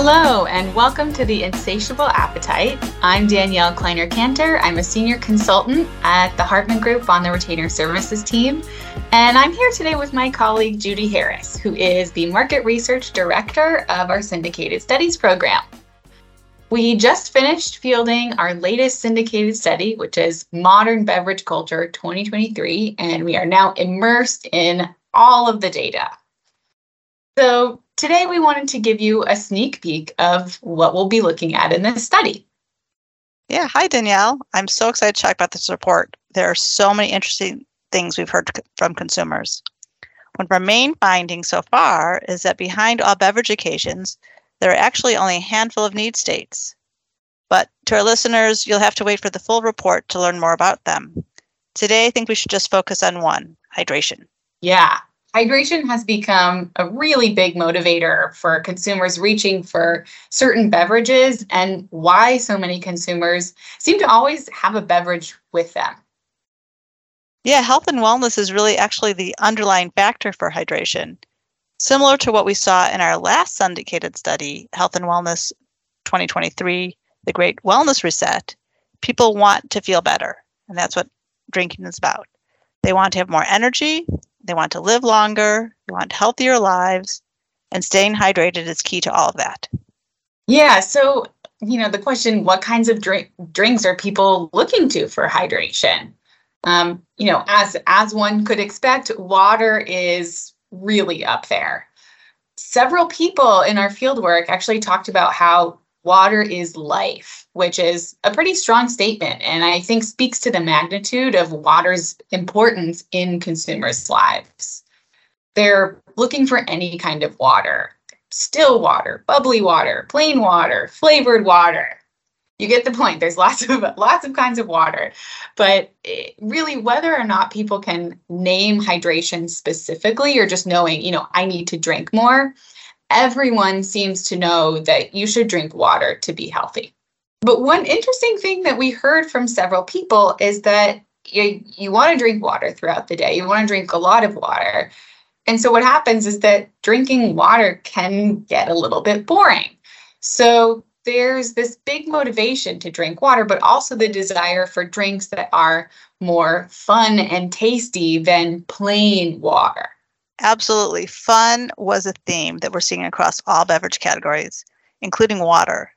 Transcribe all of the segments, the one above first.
Hello, and welcome to the Insatiable Appetite. I'm Danielle Kleiner-Kanter. I'm a senior consultant at the Hartman Group on the retainer services team. And I'm here today with my colleague Judi Harris, who is the market research director of our syndicated studies program. We just finished fielding our latest syndicated study, which is Modern Beverage Culture 2023, and we are now immersed in all of the data. So, Today, we wanted to give you a sneak peek of what we'll be looking at in this study. Yeah, hi Danielle. I'm so excited to talk about this report. There are so many interesting things we've heard from consumers. One of our main findings so far is that behind all beverage occasions, there are actually only a handful of need states. But to our listeners, you'll have to wait for the full report to learn more about them. Today, I think we should just focus on one hydration. Yeah, hydration has become a really big motivator for consumers reaching for certain beverages and why so many consumers seem to always have a beverage with them. Yeah, health and wellness is really actually the underlying factor for hydration. Similar to what we saw in our last syndicated study, Health and Wellness 2023, the Great Wellness Reset, people want to feel better. And that's what drinking is about. They want to have more energy, they want to live longer, they want healthier lives, and staying hydrated is key to all of that. Yeah. So, you know, the question what kinds of drink, drinks are people looking to for hydration? Um, you know, as as one could expect, water is really up there. Several people in our fieldwork actually talked about how water is life, which is a pretty strong statement. And I think speaks to the magnitude of water's importance in consumers' lives. They're looking for any kind of water still water, bubbly water, plain water, flavored water. You get the point. There's lots of lots of kinds of water. But really whether or not people can name hydration specifically or just knowing, you know, I need to drink more, everyone seems to know that you should drink water to be healthy. But one interesting thing that we heard from several people is that you, you want to drink water throughout the day. You want to drink a lot of water. And so what happens is that drinking water can get a little bit boring. So there's this big motivation to drink water, but also the desire for drinks that are more fun and tasty than plain water. Absolutely. Fun was a theme that we're seeing across all beverage categories, including water.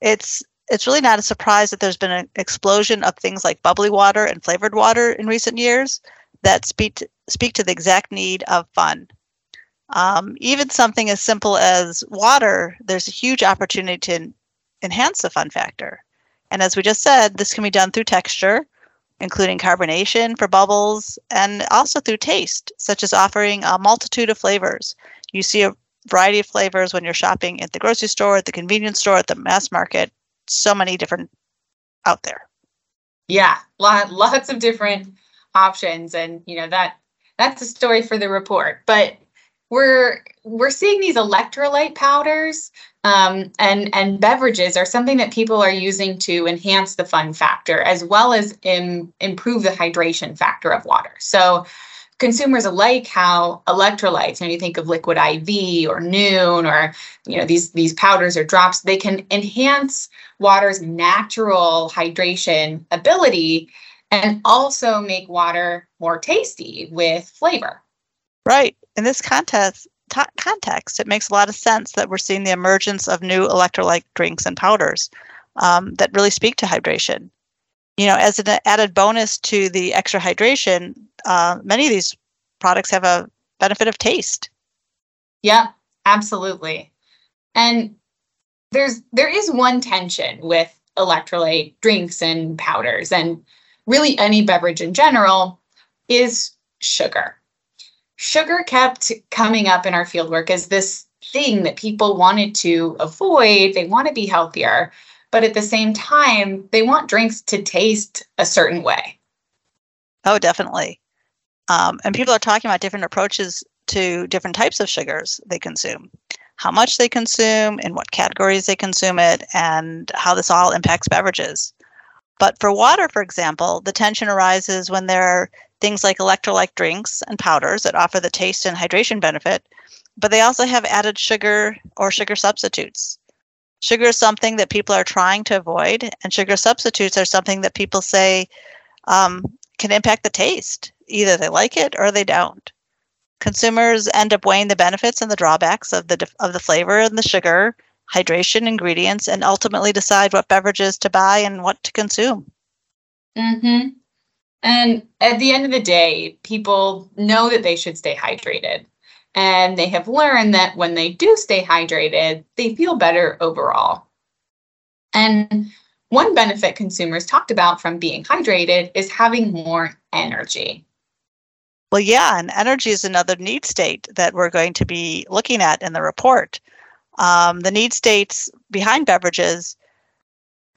It's it's really not a surprise that there's been an explosion of things like bubbly water and flavored water in recent years that speak to, speak to the exact need of fun. Um, even something as simple as water, there's a huge opportunity to enhance the fun factor. And as we just said, this can be done through texture, including carbonation for bubbles, and also through taste, such as offering a multitude of flavors. You see a variety of flavors when you're shopping at the grocery store, at the convenience store, at the mass market. So many different out there. Yeah, lot, lots of different options, and you know that that's a story for the report. But we're we're seeing these electrolyte powders um, and and beverages are something that people are using to enhance the fun factor as well as Im- improve the hydration factor of water. So consumers like how electrolytes, when you think of liquid IV or Nuun or you know these these powders or drops, they can enhance water's natural hydration ability and also make water more tasty with flavor. Right. In this context, t- context, it makes a lot of sense that we're seeing the emergence of new electrolyte drinks and powders um, that really speak to hydration. You know, as an added bonus to the extra hydration, uh, many of these products have a benefit of taste. Yeah, absolutely. And there's there is one tension with electrolyte drinks and powders and really any beverage in general is sugar sugar kept coming up in our fieldwork as this thing that people wanted to avoid. They want to be healthier, but at the same time, they want drinks to taste a certain way. Oh, definitely. Um, and people are talking about different approaches to different types of sugars they consume, how much they consume, in what categories they consume it, and how this all impacts beverages. But for water, for example, the tension arises when there are things like electrolyte drinks and powders that offer the taste and hydration benefit, but they also have added sugar or sugar substitutes. Sugar is something that people are trying to avoid, and sugar substitutes are something that people say um, can impact the taste. Either they like it or they don't. Consumers end up weighing the benefits and the drawbacks of the of the flavor and the sugar, hydration, ingredients, and ultimately decide what beverages to buy and what to consume. Mm-hmm. And at the end of the day, people know that they should stay hydrated. And they have learned that when they do stay hydrated, they feel better overall. And one benefit consumers talked about from being hydrated is having more energy. Well, yeah, and energy is another need state that we're going to be looking at in the report. Um, the need states behind beverages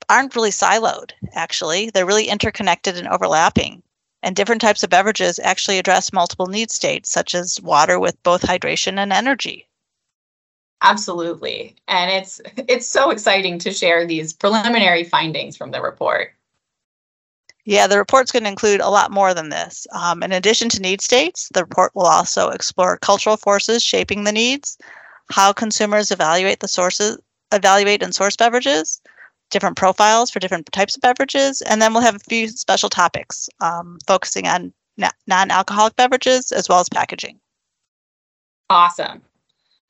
aren't really siloed, actually. They're really interconnected and overlapping. And different types of beverages actually address multiple need states, such as water with both hydration and energy. Absolutely. And it's it's so exciting to share these preliminary findings from the report. Yeah, the report's going to include a lot more than this. Um, in addition to need states, the report will also explore cultural forces shaping the needs, how consumers evaluate the sources, evaluate and source beverages, different profiles for different types of beverages, and then we'll have a few special topics um, focusing on na- non-alcoholic beverages as well as packaging. Awesome.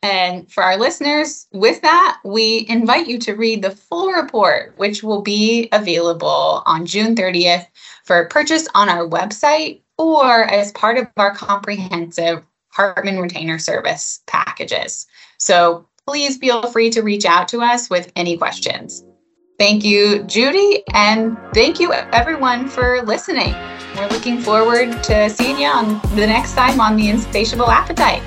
And for our listeners, with that, we invite you to read the full report, which will be available on June 30th for purchase on our website or as part of our comprehensive Hartman Retainer Service packages. So please feel free to reach out to us with any questions. Thank you, Judi, and thank you everyone for listening. We're looking forward to seeing you on the next time on The Insatiable Appetite.